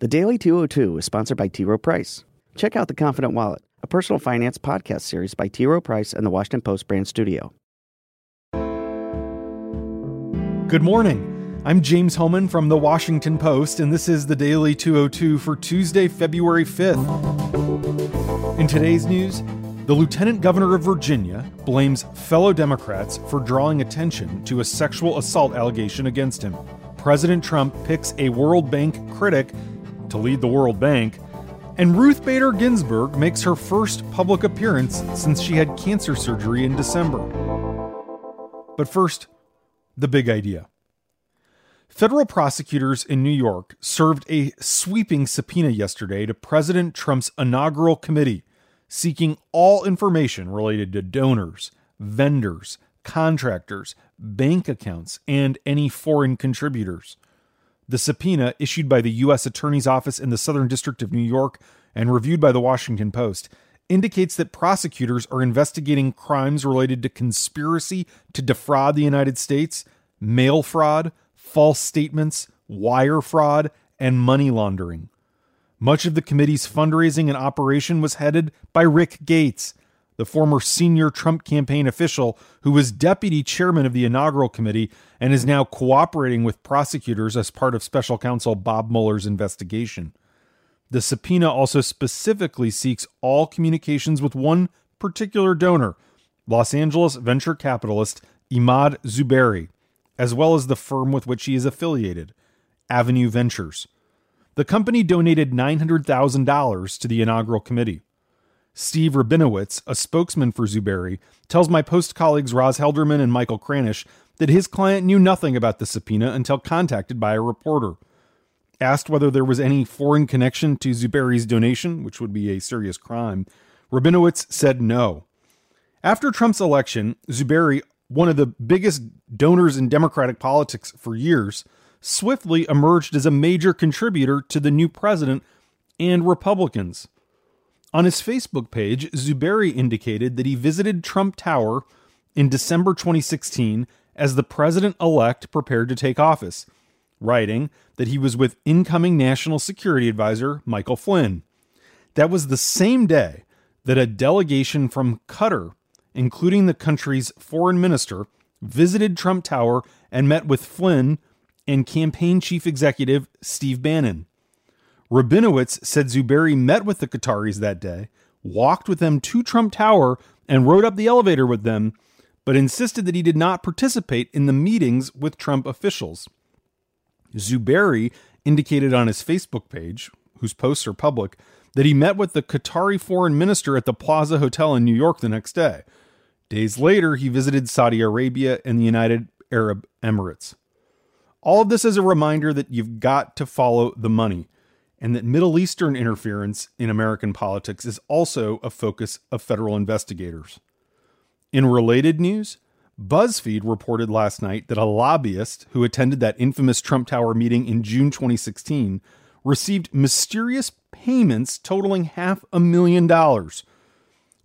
The Daily 202 is sponsored by T. Rowe Price. Check out The Confident Wallet, a personal finance podcast series by T. Rowe Price and the Washington Post brand studio. Good morning. I'm James Hohmann from the Washington Post, and this is the Daily 202 for Tuesday, February 5th. In today's news, the Lieutenant Governor of Virginia blames fellow Democrats for drawing attention to a sexual assault allegation against him. President Trump picks a World Bank critic to lead the World Bank, and Ruth Bader Ginsburg makes her first public appearance since she had cancer surgery in December. But first, the big idea. Federal prosecutors in New York served a sweeping subpoena yesterday to President Trump's inaugural committee, seeking all information related to donors, vendors, contractors, bank accounts, and any foreign contributors. The subpoena, issued by the U.S. Attorney's Office in the Southern District of New York and reviewed by the Washington Post, indicates that prosecutors are investigating crimes related to conspiracy to defraud the United States, mail fraud, false statements, wire fraud, and money laundering. Much of the committee's fundraising and operation was headed by Rick Gates, the former senior Trump campaign official who was deputy chairman of the inaugural committee and is now cooperating with prosecutors as part of special counsel Bob Mueller's investigation. The subpoena also specifically seeks all communications with one particular donor, Los Angeles venture capitalist Imaad Zuberi, as well as the firm with which he is affiliated, Avenue Ventures. The company donated $900,000 to the inaugural committee. Steve Rabinowitz, a spokesman for Zuberi, tells my Post colleagues Roz Helderman and Michael Kranish that his client knew nothing about the subpoena until contacted by a reporter. Asked whether there was any foreign connection to Zuberi's donation, which would be a serious crime, Rabinowitz said no. After Trump's election, Zuberi, one of the biggest donors in Democratic politics for years, swiftly emerged as a major contributor to the new president and Republicans. On his Facebook page, Zuberi indicated that he visited Trump Tower in December 2016 as the president elect prepared to take office, writing that he was with incoming National Security Advisor Michael Flynn. That was the same day that a delegation from Qatar, including the country's foreign minister, visited Trump Tower and met with Flynn and campaign chief executive Steve Bannon. Rabinowitz said Zuberi met with the Qataris that day, walked with them to Trump Tower, and rode up the elevator with them, but insisted that he did not participate in the meetings with Trump officials. Zuberi indicated on his Facebook page, whose posts are public, that he met with the Qatari foreign minister at the Plaza Hotel in New York the next day. Days later, he visited Saudi Arabia and the United Arab Emirates. All of this is a reminder that you've got to follow the money and that Middle Eastern interference in American politics is also a focus of federal investigators. In related news, BuzzFeed reported last night that a lobbyist who attended that infamous Trump Tower meeting in June 2016 received mysterious payments totaling half a million dollars.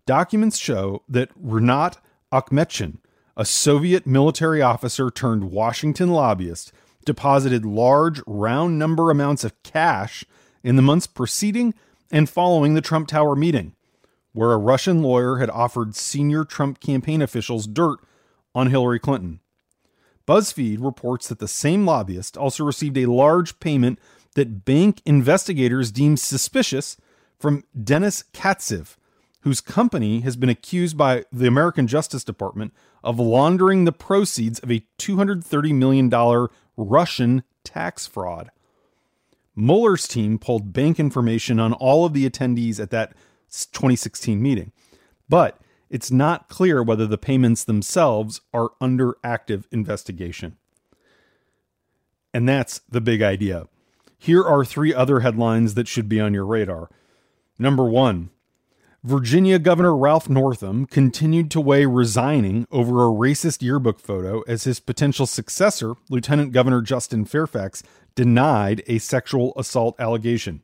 Documents show that Rinat Akhmetshin, a Soviet military officer turned Washington lobbyist, deposited large round number amounts of cash in the months preceding and following the Trump Tower meeting, where a Russian lawyer had offered senior Trump campaign officials dirt on Hillary Clinton. BuzzFeed reports that the same lobbyist also received a large payment that bank investigators deemed suspicious from Denis Katsyv, whose company has been accused by the American Justice Department of laundering the proceeds of a $230 million Russian tax fraud. Mueller's team pulled bank information on all of the attendees at that 2016 meeting, but it's not clear whether the payments themselves are under active investigation. And that's the big idea. Here are three other headlines that should be on your radar. Number one, Virginia Governor Ralph Northam continued to weigh resigning over a racist yearbook photo as his potential successor, Lieutenant Governor Justin Fairfax, denied a sexual assault allegation.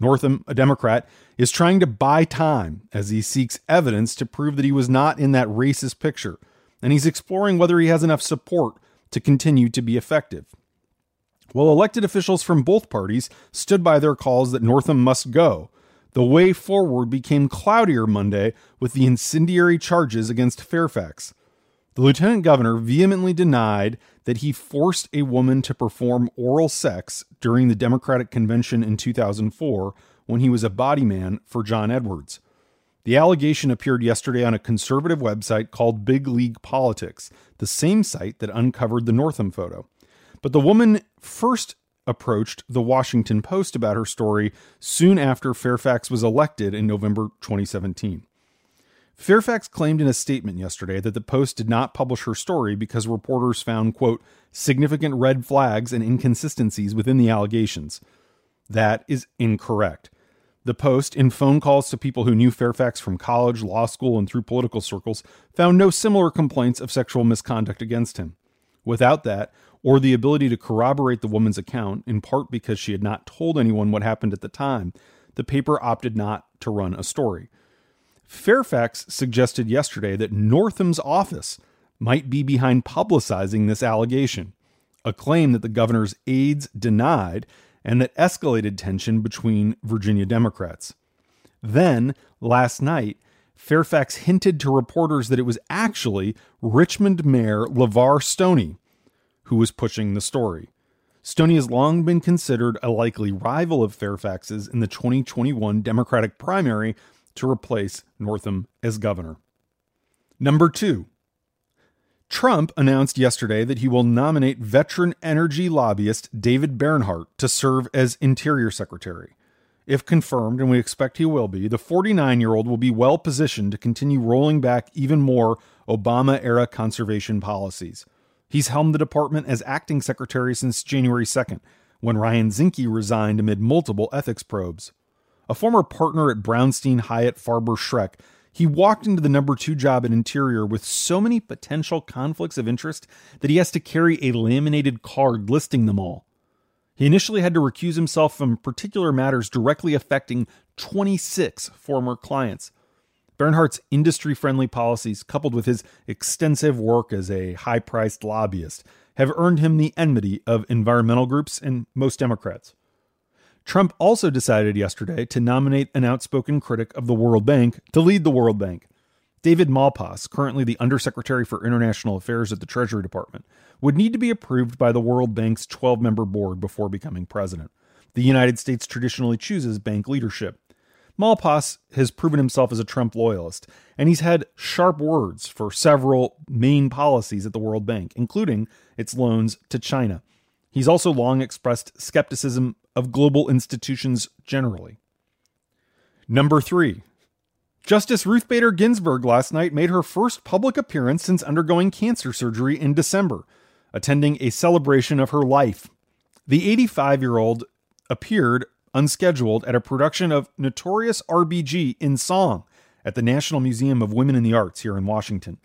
Northam, a Democrat, is trying to buy time as he seeks evidence to prove that he was not in that racist picture, and he's exploring whether he has enough support to continue to be effective. Well, elected officials from both parties stood by their calls that Northam must go. The way forward became cloudier Monday with the incendiary charges against Fairfax. The lieutenant governor vehemently denied that he forced a woman to perform oral sex during the Democratic convention in 2004 when he was a body man for John Edwards. The allegation appeared yesterday on a conservative website called Big League Politics, the same site that uncovered the Northam photo. But the woman first approached the Washington Post about her story soon after Fairfax was elected in November 2017. Fairfax claimed in a statement yesterday that the Post did not publish her story because reporters found, quote, significant red flags and inconsistencies within the allegations. That is incorrect. The Post, in phone calls to people who knew Fairfax from college, law school, and through political circles, found no similar complaints of sexual misconduct against him. Without that, or the ability to corroborate the woman's account, in part because she had not told anyone what happened at the time, the paper opted not to run a story. Fairfax suggested yesterday that Northam's office might be behind publicizing this allegation, a claim that the governor's aides denied and that escalated tension between Virginia Democrats. Then, last night, Fairfax hinted to reporters that it was actually Richmond Mayor LeVar Stoney who was pushing the story. Stoney has long been considered a likely rival of Fairfax's in the 2021 Democratic primary to replace Northam as governor. Number two, Trump announced yesterday that he will nominate veteran energy lobbyist David Bernhardt to serve as Interior Secretary. If confirmed, and we expect he will be, the 49 year old will be well positioned to continue rolling back even more Obama era conservation policies. He's helmed the department as acting secretary since January 2nd, when Ryan Zinke resigned amid multiple ethics probes. A former partner at Brownstein Hyatt Farber Schreck, he walked into the number two job at Interior with so many potential conflicts of interest that he has to carry a laminated card listing them all. He initially had to recuse himself from particular matters directly affecting 26 former clients. Bernhardt's industry friendly policies, coupled with his extensive work as a high priced lobbyist, have earned him the enmity of environmental groups and most Democrats. Trump also decided yesterday to nominate an outspoken critic of the World Bank to lead the World Bank. David Malpass, currently the Undersecretary for International Affairs at the Treasury Department, would need to be approved by the World Bank's 12 member board before becoming president. The United States traditionally chooses bank leadership. Malpass has proven himself as a Trump loyalist, and he's had sharp words for several main policies at the World Bank, including its loans to China. He's also long expressed skepticism of global institutions generally. Number three, Justice Ruth Bader Ginsburg last night made her first public appearance since undergoing cancer surgery in December, attending a celebration of her life. The 85 year old appeared unscheduled at a production of Notorious RBG in Song at the National Museum of Women in the Arts here in Washington.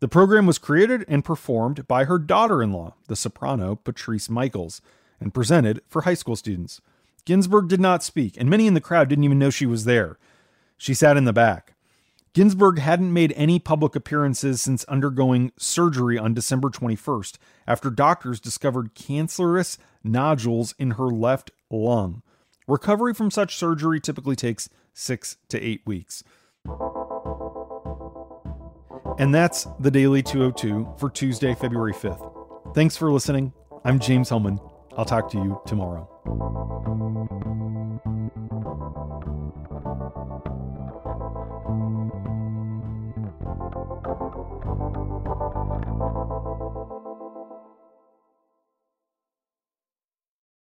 The program was created and performed by her daughter in law, the soprano Patrice Michaels, and presented for high school students. Ginsburg did not speak, and many in the crowd didn't even know she was there. She sat in the back. Ginsburg hadn't made any public appearances since undergoing surgery on December 21st after doctors discovered cancerous nodules in her left lung. Recovery from such surgery typically takes six to eight weeks. And that's the Daily 202 for Tuesday, February 5th. Thanks for listening. I'm James Hohmann. I'll talk to you tomorrow.